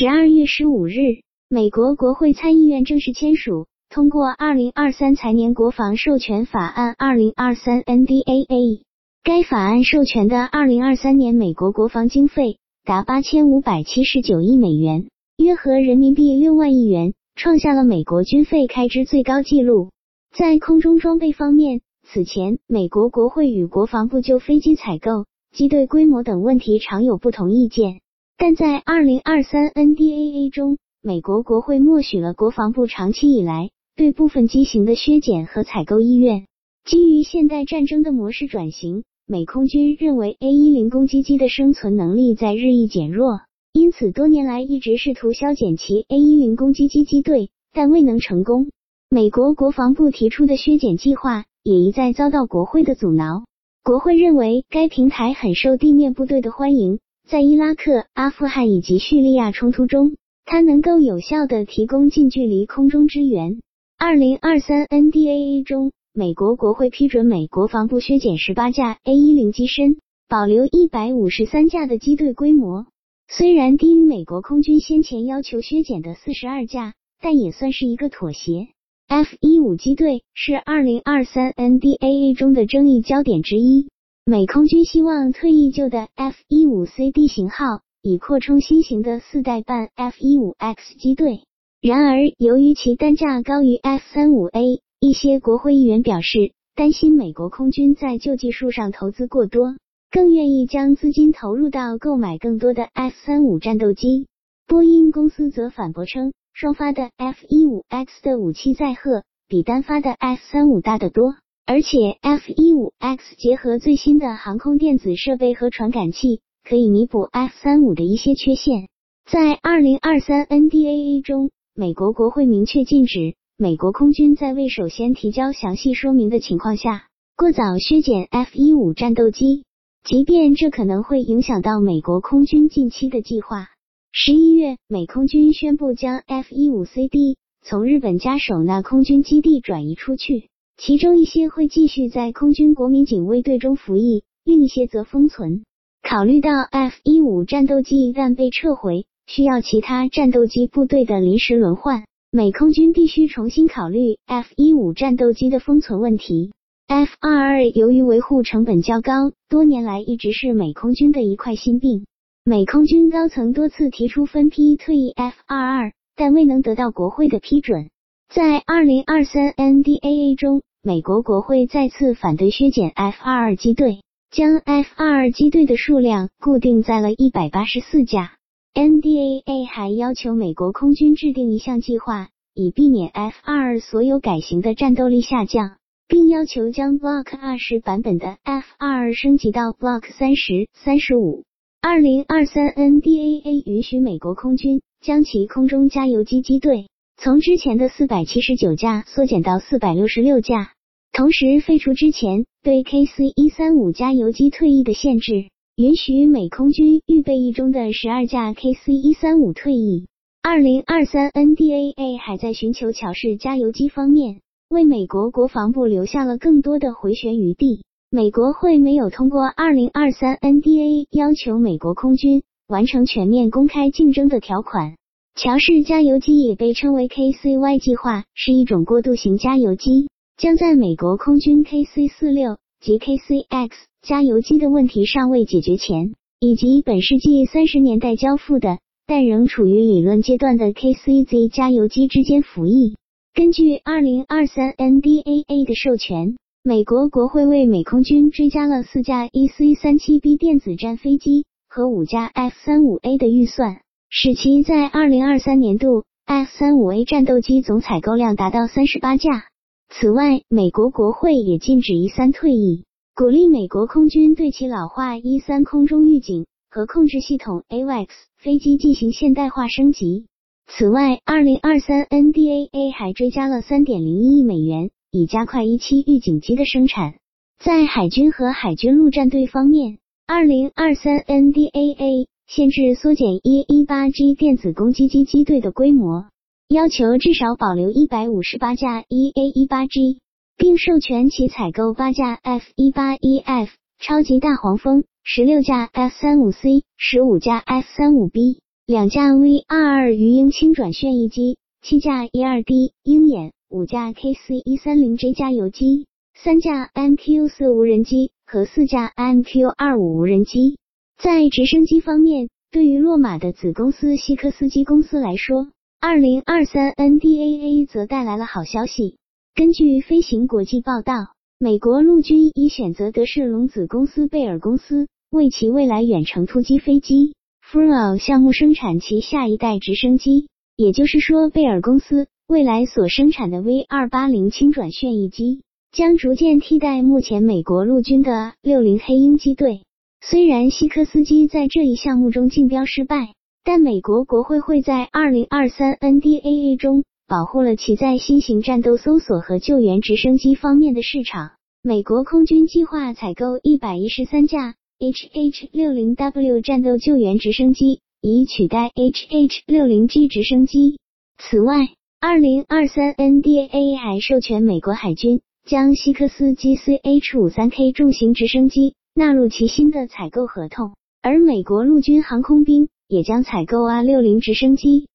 十二月十五日，美国国会参议院正式签署通过二零二三财年国防授权法案二零二三 NDAA。该法案授权的二零二三年美国国防经费达八千五百七十九亿美元，约合人民币六万亿元，创下了美国军费开支最高纪录。在空中装备方面，此前美国国会与国防部就飞机采购、机队规模等问题常有不同意见。但在二零二三 NDAA 中，美国国会默许了国防部长期以来对部分机型的削减和采购意愿。基于现代战争的模式转型，美空军认为 A 一零攻击机的生存能力在日益减弱，因此多年来一直试图削减其 A 一零攻击机机队，但未能成功。美国国防部提出的削减计划也一再遭到国会的阻挠。国会认为该平台很受地面部队的欢迎。在伊拉克、阿富汗以及叙利亚冲突中，它能够有效的提供近距离空中支援。二零二三 NDAA 中，美国国会批准美国防部削减十八架 A 一零机身，保留一百五十三架的机队规模。虽然低于美国空军先前要求削减的四十二架，但也算是一个妥协。F 一五机队是二零二三 NDAA 中的争议焦点之一。美空军希望退役旧的 F-15CD 型号，以扩充新型的四代半 F-15X 机队。然而，由于其单价高于 F-35A，一些国会议员表示担心美国空军在旧技术上投资过多，更愿意将资金投入到购买更多的 F-35 战斗机。波音公司则反驳称，双发的 F-15X 的武器载荷比单发的 F-35 大得多。而且，F-15X 结合最新的航空电子设备和传感器，可以弥补 F-35 的一些缺陷。在2023 NDAA 中，美国国会明确禁止美国空军在未首先提交详细说明的情况下，过早削减 F-15 战斗机，即便这可能会影响到美国空军近期的计划。十一月，美空军宣布将 F-15CD 从日本加手纳空军基地转移出去。其中一些会继续在空军国民警卫队中服役，另一些则封存。考虑到 F-15 战斗机一旦被撤回，需要其他战斗机部队的临时轮换，美空军必须重新考虑 F-15 战斗机的封存问题。F-22 由于维护成本较高，多年来一直是美空军的一块心病。美空军高层多次提出分批退役 F-22，但未能得到国会的批准。在2023 NDAA 中，美国国会再次反对削减 F-22 机队，将 F-22 机队的数量固定在了一百八十四架。NDAA 还要求美国空军制定一项计划，以避免 F-22 所有改型的战斗力下降，并要求将 Block 二十版本的 F-22 升级到 Block 三十、三十五。2023 NDAA 允许美国空军将其空中加油机机队。从之前的四百七十九架缩减到四百六十六架，同时废除之前对 KC 一三五加油机退役的限制，允许美空军预备役中的十二架 KC 一三五退役。二零二三 NDAA 还在寻求乔式加油机方面，为美国国防部留下了更多的回旋余地。美国会没有通过二零二三 NDA 要求美国空军完成全面公开竞争的条款。乔氏加油机也被称为 KCY 计划，是一种过渡型加油机，将在美国空军 KC 四六及 KCX 加油机的问题尚未解决前，以及本世纪三十年代交付的但仍处于理论阶段的 KCZ 加油机之间服役。根据二零二三 NDAA 的授权，美国国会为美空军追加了四架 EC 三七 B 电子战飞机和五架 F 三五 A 的预算。使其在二零二三年度 F 三五 A 战斗机总采购量达到三十八架。此外，美国国会也禁止一三退役，鼓励美国空军对其老化一三空中预警和控制系统 AWACS 飞机进行现代化升级。此外，二零二三 NDAA 还追加了三点零一亿美元，以加快一期预警机的生产。在海军和海军陆战队方面，二零二三 NDAA。限制缩减 E-18G 电子攻击机机队的规模，要求至少保留一百五十八架 EA-18G，并授权其采购八架 F-18EF 超级大黄蜂、十六架 F-35C、十五架 F-35B、两架 V 二二鱼鹰轻转旋翼机，七架 E 二 D 鹰眼，五架 KC 一三零 J 加油机，三架 MQ 四无人机和四架 MQ 二五无人机。在直升机方面，对于洛马的子公司西科斯基公司来说，二零二三 NDAA 则带来了好消息。根据飞行国际报道，美国陆军已选择德士隆子公司贝尔公司为其未来远程突击飞机。f r o 项目生产其下一代直升机，也就是说，贝尔公司未来所生产的 V 二八零轻转旋翼机将逐渐替代目前美国陆军的六零黑鹰机队。虽然西科斯基在这一项目中竞标失败，但美国国会会在二零二三 NDAA 中保护了其在新型战斗搜索和救援直升机方面的市场。美国空军计划采购一百一十三架。HH-60W 战斗救援直升机以取代 HH-60G 直升机。此外，2023 NDAA 还授权美国海军将西克斯基 CH-53K 重型直升机纳入其新的采购合同，而美国陆军航空兵也将采购 R 六零直升机。